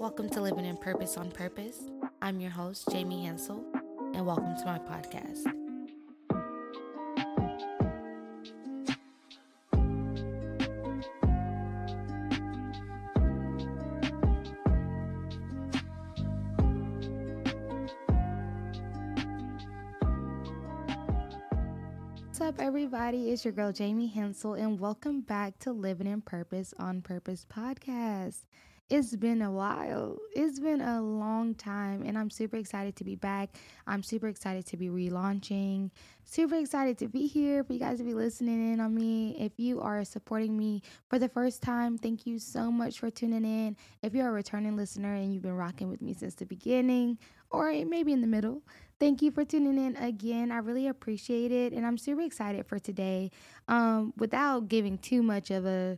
Welcome to Living in Purpose on Purpose. I'm your host, Jamie Hansell, and welcome to my podcast. What's up, everybody? It's your girl, Jamie Hansell, and welcome back to Living in Purpose on Purpose podcast. It's been a while. It's been a long time, and I'm super excited to be back. I'm super excited to be relaunching. Super excited to be here for you guys to be listening in on me. If you are supporting me for the first time, thank you so much for tuning in. If you're a returning listener and you've been rocking with me since the beginning, or maybe in the middle, thank you for tuning in again. I really appreciate it, and I'm super excited for today. Um, without giving too much of a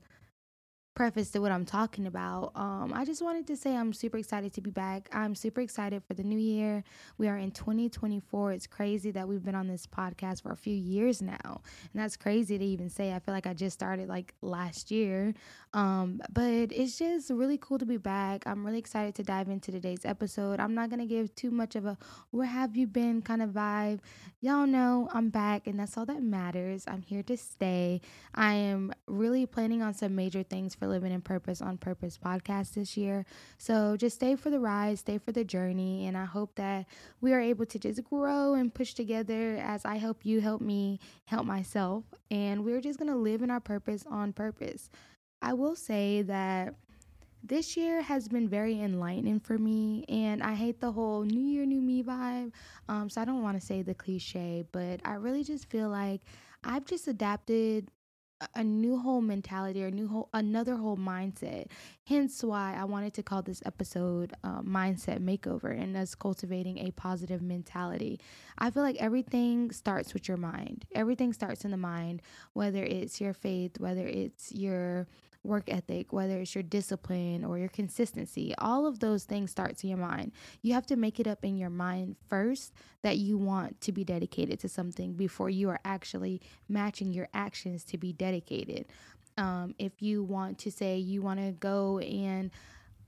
preface to what I'm talking about, um, I just wanted to say I'm super excited to be back. I'm super excited for the new year. We are in 2024. It's crazy that we've been on this podcast for a few years now. And that's crazy to even say. I feel like I just started like last year. Um, but it's just really cool to be back. I'm really excited to dive into today's episode. I'm not going to give too much of a where have you been kind of vibe. Y'all know I'm back, and that's all that matters. I'm here to stay. I am really planning on some major things for Living in Purpose on Purpose podcast this year. So just stay for the ride, stay for the journey, and I hope that we are able to just grow and push together as I help you help me help myself. And we're just going to live in our purpose on purpose. I will say that this year has been very enlightening for me and i hate the whole new year new me vibe um, so i don't want to say the cliche but i really just feel like i've just adapted a new whole mentality or new whole another whole mindset. Hence why i wanted to call this episode uh, mindset makeover and us cultivating a positive mentality. I feel like everything starts with your mind. Everything starts in the mind whether it's your faith whether it's your work ethic, whether it's your discipline or your consistency, all of those things start in your mind. You have to make it up in your mind first that you want to be dedicated to something before you are actually matching your actions to be dedicated. Um, if you want to say you want to go and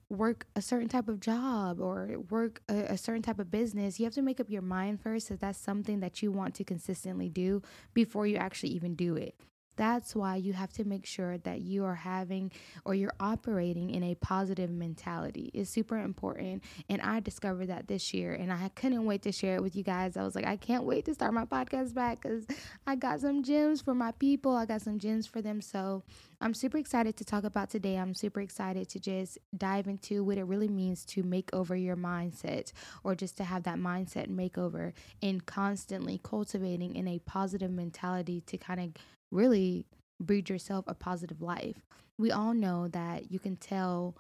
work a certain type of job or work a, a, certain type of business, you have to make up your mind first that that's something that you want to consistently do before you actually even do it. That's why you have to make sure that you are having or you're operating in a positive mentality. It's super important. And I discovered that this year and I couldn't wait to share it with you guys. I was like, I can't wait to start my podcast back because I got some gems for my people. I got some gems for them. So I'm super excited to talk about today. I'm super excited to just dive into what it really means to make over your mindset or just to have that mindset makeover and constantly cultivating in a positive mentality to kind of really breed yourself a positive life. We all know that you can tell,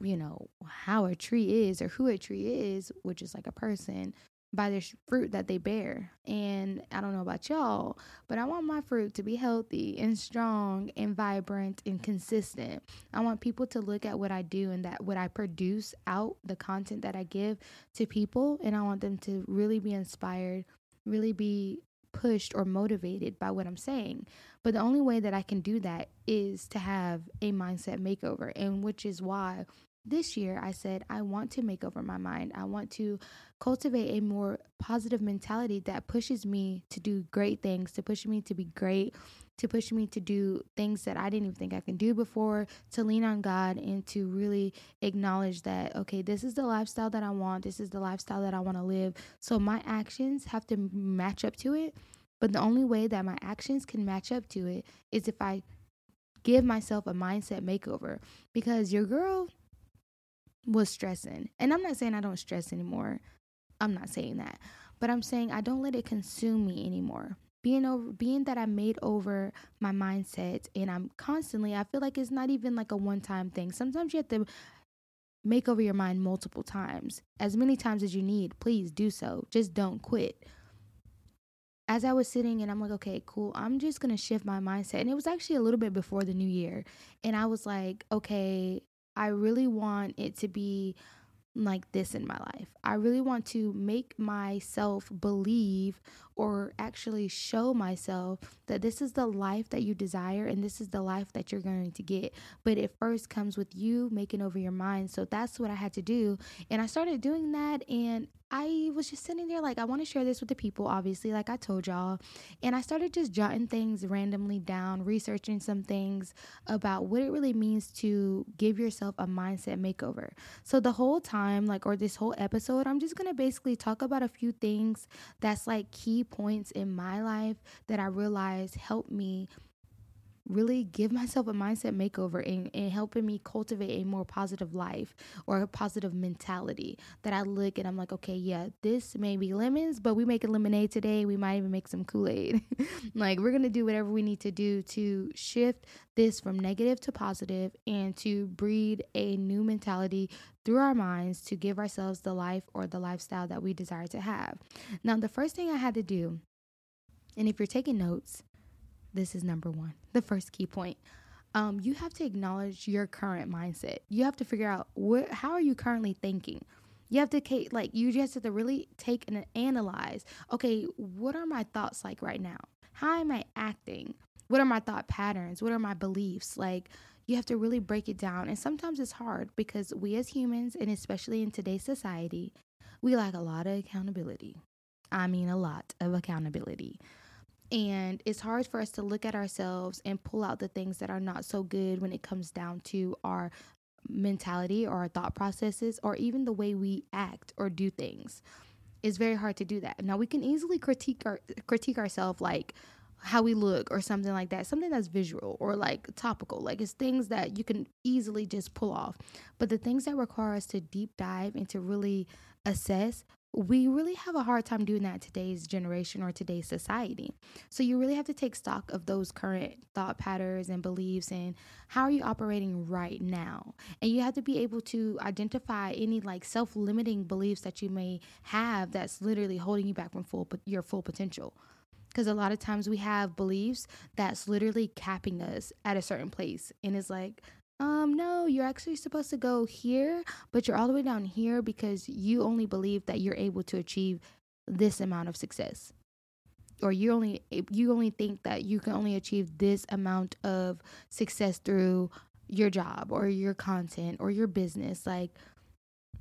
you know, how a tree is or who a tree is, which is like a person, by the fruit that they bear. And I don't know about y'all, but I want my fruit to be healthy and strong and vibrant and consistent. I want people to look at what I do and that what I produce out, the content that I give to people, and I want them to really be inspired, really be pushed or motivated by what I'm saying. But the only way that I can do that is to have a mindset makeover, and which is why this year I said I want to make over my mind. I want to cultivate a more positive mentality that pushes me to do great things, to push me to be great, to push me to do things that I didn't even think I can do before, to lean on God and to really acknowledge that, okay, this is the lifestyle that I want, this is the lifestyle that I want to live. So my actions have to match up to it. But the only way that my actions can match up to it is if I give myself a mindset makeover because your girl was stressing. And I'm not saying I don't stress anymore. I'm not saying that. But I'm saying I don't let it consume me anymore. Being over being that I made over my mindset and I'm constantly I feel like it's not even like a one-time thing. Sometimes you have to make over your mind multiple times. As many times as you need, please do so. Just don't quit. As I was sitting and I'm like, okay, cool. I'm just going to shift my mindset. And it was actually a little bit before the new year. And I was like, okay, I really want it to be like this in my life. I really want to make myself believe or actually show myself that this is the life that you desire and this is the life that you're going to get. But it first comes with you making over your mind. So that's what I had to do. And I started doing that and I was just sitting there like I want to share this with the people obviously like I told y'all and I started just jotting things randomly down researching some things about what it really means to give yourself a mindset makeover. So the whole time like or this whole episode I'm just going to basically talk about a few things that's like key points in my life that I realized helped me really give myself a mindset makeover and, and helping me cultivate a more positive life or a positive mentality that I look and I'm like, okay, yeah, this may be lemons, but we make a lemonade today. We might even make some Kool Aid. like, we're going to do whatever we need to do to shift this from negative to positive and to breed a new mentality through our minds to give ourselves the life or the lifestyle that we desire to have. Now, the first thing I had to do, and if you're taking notes, this is number one, the first key point. Um, you have to acknowledge your current mindset. You have to figure out what, how are you currently thinking. You have to like you just have to really take and analyze. Okay, what are my thoughts like right now? How am I acting? What are my thought patterns? What are my beliefs? Like you have to really break it down. And sometimes it's hard because we as humans, and especially in today's society, we lack a lot of accountability. I mean, a lot of accountability. And it's hard for us to look at ourselves and pull out the things that are not so good when it comes down to our mentality or our thought processes or even the way we act or do things. It's very hard to do that. Now we can easily critique our critique ourselves like how we look or something like that, something that's visual or like topical. Like it's things that you can easily just pull off. But the things that require us to deep dive and to really assess we really have a hard time doing that today's generation or today's society. So you really have to take stock of those current thought patterns and beliefs and how are you operating right now. And you have to be able to identify any like self-limiting beliefs that you may have that's literally holding you back from full your full potential. Because a lot of times we have beliefs that's literally capping us at a certain place. And it's like, um, no, you're actually supposed to go here, but you're all the way down here because you only believe that you're able to achieve this amount of success. Or you only you only think that you can only achieve this amount of success through your job or your content or your business. Like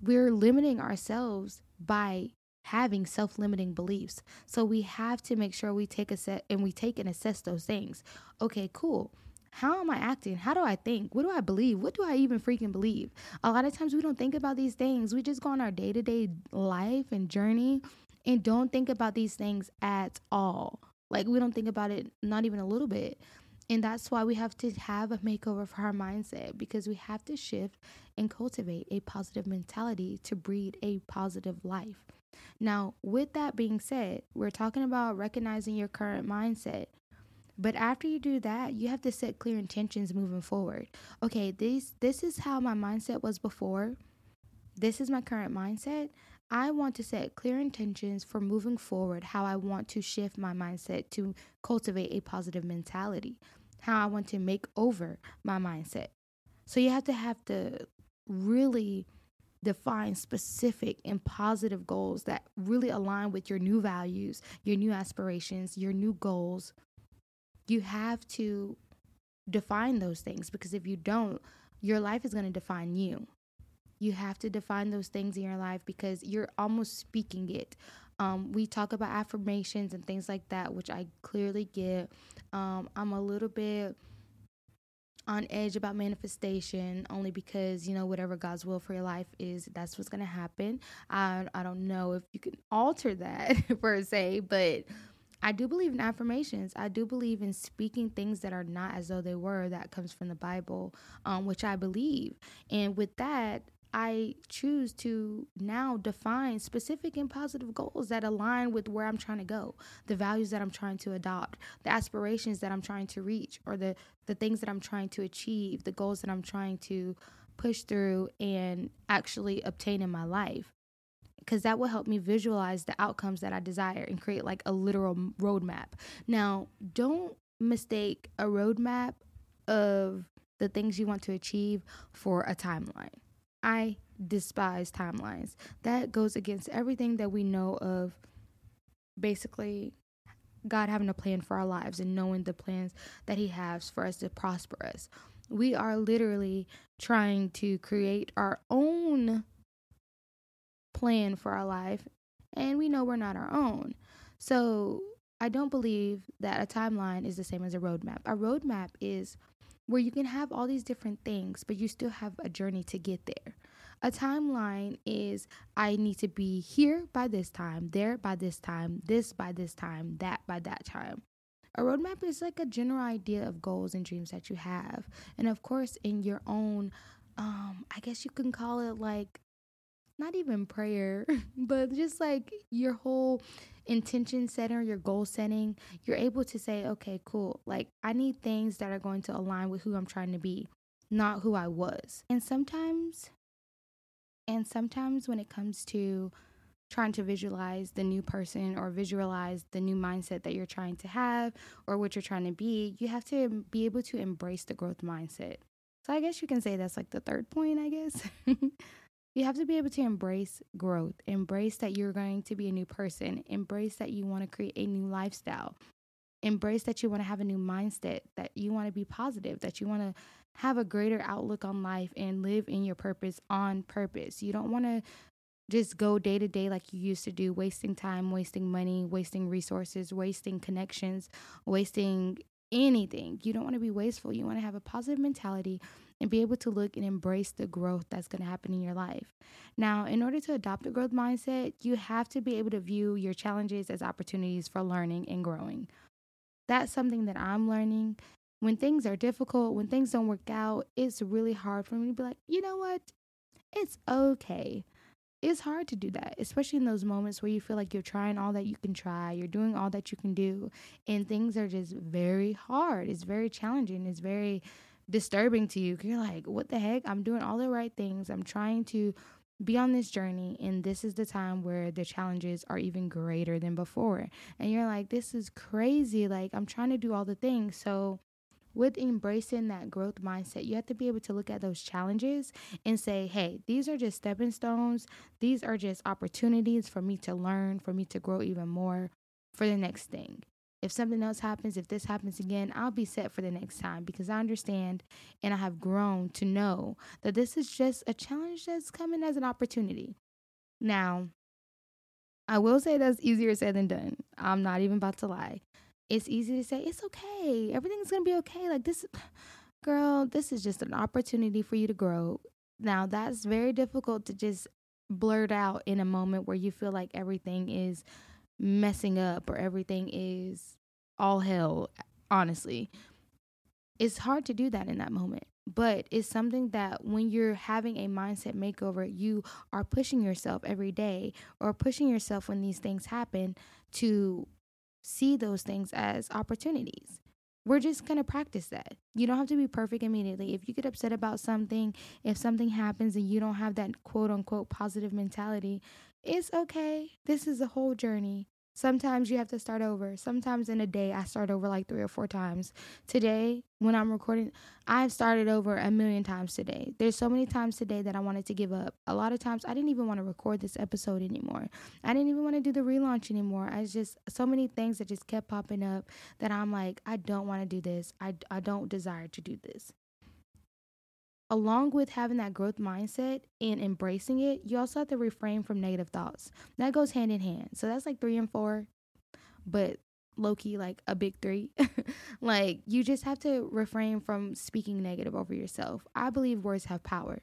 we're limiting ourselves by having self-limiting beliefs. So we have to make sure we take a set and we take and assess those things. Okay, cool how am I acting? How do I think? What do I believe? What do I even freaking believe? A lot of times we don't think about these things. We just go on our day to day life and journey and don't think about these things at all. Like we don't think about it, not even a little bit. And that's why we have to have a makeover for our mindset because we have to shift and cultivate a positive mentality to breed a positive life. Now, with that being said, we're talking about recognizing your current mindset. But after you do that, you have to set clear intentions moving forward. Okay, this this is how my mindset was before. This is my current mindset. I want to set clear intentions for moving forward, how I want to shift my mindset to cultivate a positive mentality, how I want to make over my mindset. So you have to have to really define specific and positive goals that really align with your new values, your new aspirations, your new goals, you have to define those things because if you don't, your life is going to define you. You have to define those things in your life because you're almost speaking it. Um, we talk about affirmations and things like that, which I clearly get. Um, I'm a little bit on edge about manifestation only because you know whatever God's will for your life is that's what's going to happen. I I don't know if you can alter that per se, but I do believe in affirmations. I do believe in speaking things that are not as though they were. That comes from the Bible, um, which I believe. And with that, I choose to now define specific and positive goals that align with where I'm trying to go, the values that I'm trying to adopt, the aspirations that I'm trying to reach, or the, the things that I'm trying to achieve, the goals that I'm trying to push through and actually obtain in my life because that will help me visualize the outcomes that I desire and create like a literal roadmap. Now, don't mistake a roadmap of the things you want to achieve for a timeline. I despise timelines. That goes against everything that we know of basically God having a plan for our lives and knowing the plans that He has for us to prosper us. We are literally trying to create our own plan for our life, and we know we're not our own. So I don't believe that a timeline is the same as a roadmap. A roadmap is where you can have all these different things, but you still have a journey to get there. A timeline is I need to be here by this time, there by this time, this by this time, that by that time. A roadmap is like a general idea of goals and dreams that you have. And of course, in your own, um, I guess you can call it like not even prayer, but just like your whole intention setting your goal setting, you're able to say, okay, cool. Like, I need things that are going to align with who I'm trying to be, not who I was. And sometimes and sometimes when it comes to trying to visualize the new person or visualize the new mindset that you're trying to have or what you're trying to be, you have to be able to embrace the growth mindset. So I guess you can say that's like the third point, I guess. you have to be able to embrace growth, embrace that you're going to be a new person, embrace that you want to create a new lifestyle, embrace that you want to have a new mindset, that you want to be positive, that you want to have a greater outlook on life and live in your purpose on purpose. You don't want to just go day to day like you used to do, wasting time, wasting money, wasting resources, wasting connections, wasting anything. You don't want to be wasteful. You want to have a positive mentality and be able to look and embrace the growth that's going to happen in your life. Now, in order to adopt a growth mindset, you have to be able to view your challenges as opportunities for learning and growing. That's something that I'm learning when things are difficult, when things don't work out, it's really hard for me to be like, you know what? It's okay. It's hard to do that, especially in those moments where you feel like you're trying all that you can try, you're doing all that you can do, and things are just very hard. It's very challenging. It's very disturbing to you. You're like, what the heck? I'm doing all the right things. I'm trying to be on this journey and this is the time where the challenges are even greater than before and you're like this is crazy like i'm trying to do all the things so with embracing that growth mindset, you have to be able to look at those challenges and say, hey, these are just stepping stones. These are just opportunities for me to learn, for me to grow even more for the next thing. If something else happens, if this happens again, I'll be set for the next time because I understand and I have grown to know that this is just a challenge that's coming as an opportunity. Now, I will say that's easier said than done. I'm not even about to lie it's easy to say, it's okay. Everything's going to be okay. Like this, girl, this is just an opportunity for you to grow. Now, that's very difficult to just blurt out in a moment where you feel like everything is messing up or everything is all hell, honestly. It's hard to do that in that moment, but it's something that when you're having a mindset makeover, you are pushing yourself every day or pushing yourself when these things happen to see those things as opportunities. We're just going to practice that. You don't have to be perfect immediately. If you get upset about something, if something happens and you don't have that quote unquote positive mentality, it's okay. This is a whole journey. Sometimes you have to start over. Sometimes in a day, I start over like three or four times. Today, when I'm recording, I've started over a million times today. There's so many times today that I wanted to give up. A lot of times, I didn't even want to record this episode anymore. I didn't even want to do the relaunch anymore. I just, so many things that just kept popping up that I'm like, I don't want to do this. I, I don't desire to do this along with having that growth mindset and embracing it, you also have to refrain from negative thoughts. That goes hand in hand. So that's like three and four, but low key, like a big three. like you just have to refrain from speaking negative over yourself. I believe words have power.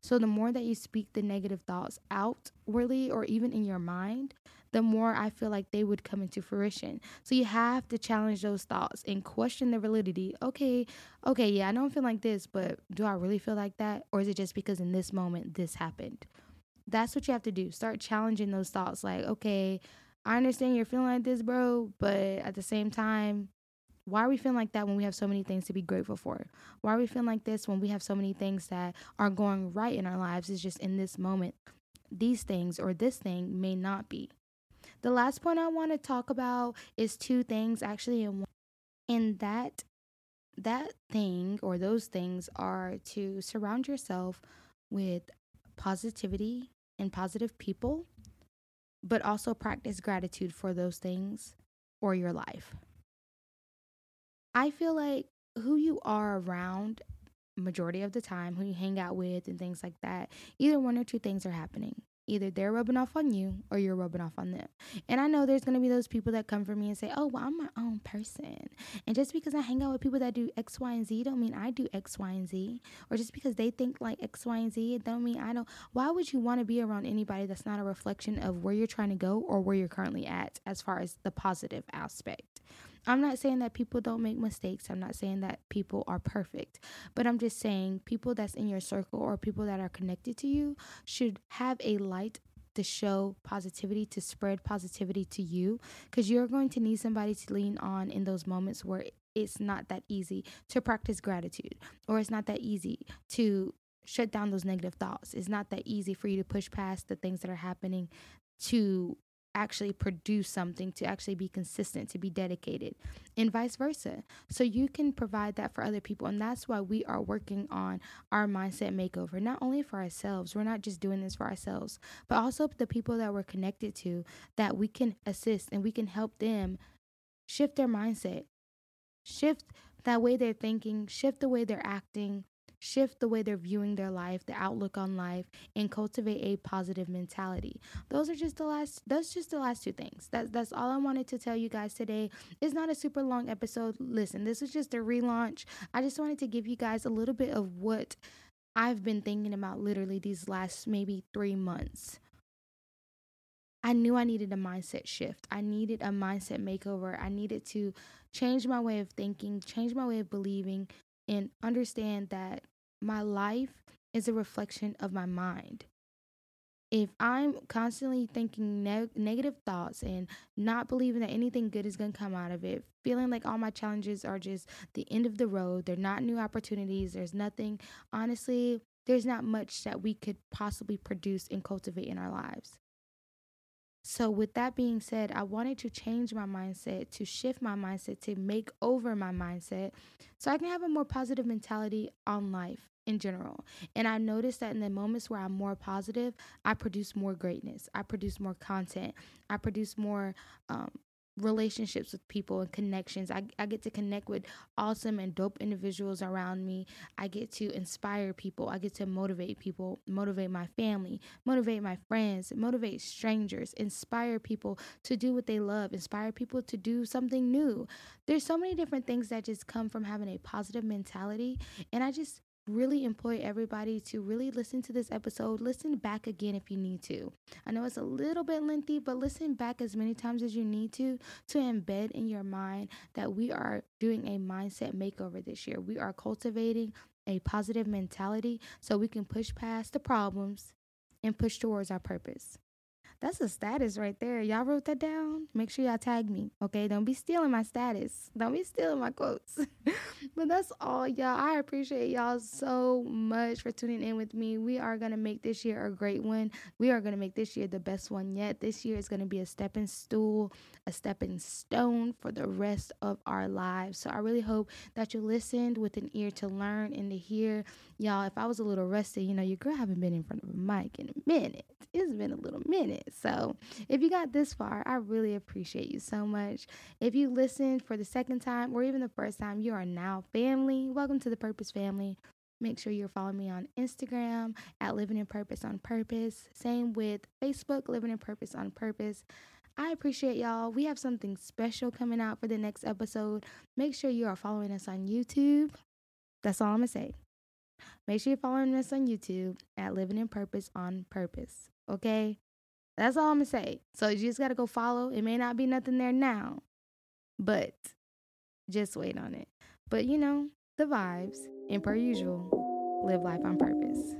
So the more that you speak the negative thoughts outwardly or even in your mind, the more I feel like they would come into fruition. So you have to challenge those thoughts and question the validity. Okay, okay, yeah, I don't feel like this, but do I really feel like that? Or is it just because in this moment this happened? That's what you have to do. Start challenging those thoughts like, okay, I understand you're feeling like this, bro, but at the same time, why are we feeling like that when we have so many things to be grateful for? Why are we feeling like this when we have so many things that are going right in our lives? It's just in this moment, these things or this thing may not be. The last point I want to talk about is two things actually in one. And that that thing or those things are to surround yourself with positivity and positive people, but also practice gratitude for those things or your life. I feel like who you are around majority of the time, who you hang out with and things like that, either one or two things are happening. Either they're rubbing off on you or you're rubbing off on them. And I know there's going to be those people that come for me and say, oh, well, I'm my own person. And just because I hang out with people that do X, Y, and Z don't mean I do X, Y, and Z. Or just because they think like X, Y, and Z don't mean I don't. Why would you want to be around anybody that's not a reflection of where you're trying to go or where you're currently at as far as the positive aspect? I'm not saying that people don't make mistakes. I'm not saying that people are perfect. But I'm just saying people that's in your circle or people that are connected to you should have a light to show positivity, to spread positivity to you, because you're going to need somebody to lean on in those moments where it's not that easy to practice gratitude or it's not that easy to shut down those negative thoughts. It's not that easy for you to push past the things that are happening to actually produce something, to actually be consistent, to be dedicated, and vice versa. So you can provide that for other people. And that's why we are working on our mindset makeover, not only for ourselves, we're not just doing this for ourselves, but also the people that we're connected to that we can assist and we can help them shift their mindset, shift that way they're thinking, shift the way they're acting, shift the way they're viewing their life, the outlook on life, and cultivate a positive mentality. Those are just the last that's just the last two things. That's that's all I wanted to tell you guys today. It's not a super long episode. Listen, this is just a relaunch. I just wanted to give you guys a little bit of what I've been thinking about literally these last maybe 3 months. I knew I needed a mindset shift. I needed a mindset makeover. I needed to change my way of thinking, change my way of believing, and understand that my life is a reflection of my mind. If I'm constantly thinking ne- negative thoughts and not believing that anything good is going to come out of it, feeling like all my challenges are just the end of the road, they're not new opportunities, there's nothing, honestly, there's not much that we could possibly produce and cultivate in our lives. So, with that being said, I wanted to change my mindset, to shift my mindset, to make over my mindset so I can have a more positive mentality on life in general. And I noticed that in the moments where I'm more positive, I produce more greatness, I produce more content, I produce more um, relationships with people and connections. I, I get to connect with awesome and dope individuals around me. I get to inspire people. I get to motivate people, motivate my family, motivate my friends, motivate strangers, inspire people to do what they love, inspire people to do something new. There's so many different things that just come from having a positive mentality. And I just really employ everybody to really listen to this episode. Listen back again if you need to. I know it's a little bit lengthy, but listen back as many times as you need to to embed in your mind that we are doing a mindset makeover this year. We are cultivating a positive mentality so we can push past the problems and push towards our purpose. That's a status right there. Y'all wrote that down? Make sure y'all tag me. Okay. Don't be stealing my status. Don't be stealing my quotes. but that's all, y'all. I appreciate y'all so much for tuning in with me. We are going to make this year a great one. We are going to make this year the best one yet. This year is going to be a stepping stool, a stepping stone for the rest of our lives. So I really hope that you listened with an ear to learn and to hear. Y'all, if I was a little rusty, you know, your girl haven't been in front of a mic in a minute. It's been a little minute. So, if you got this far, I really appreciate you so much. If you listened for the second time or even the first time, you are now family. Welcome to the Purpose Family. Make sure you're following me on Instagram at Living in Purpose on Purpose. Same with Facebook, Living in Purpose on Purpose. I appreciate y'all. We have something special coming out for the next episode. Make sure you are following us on YouTube. That's all I'm going to say. Make sure you're following us on YouTube at Living in Purpose on Purpose. Okay? That's all I'm gonna say. So you just gotta go follow. It may not be nothing there now, but just wait on it. But you know, the vibes, and per usual, live life on purpose.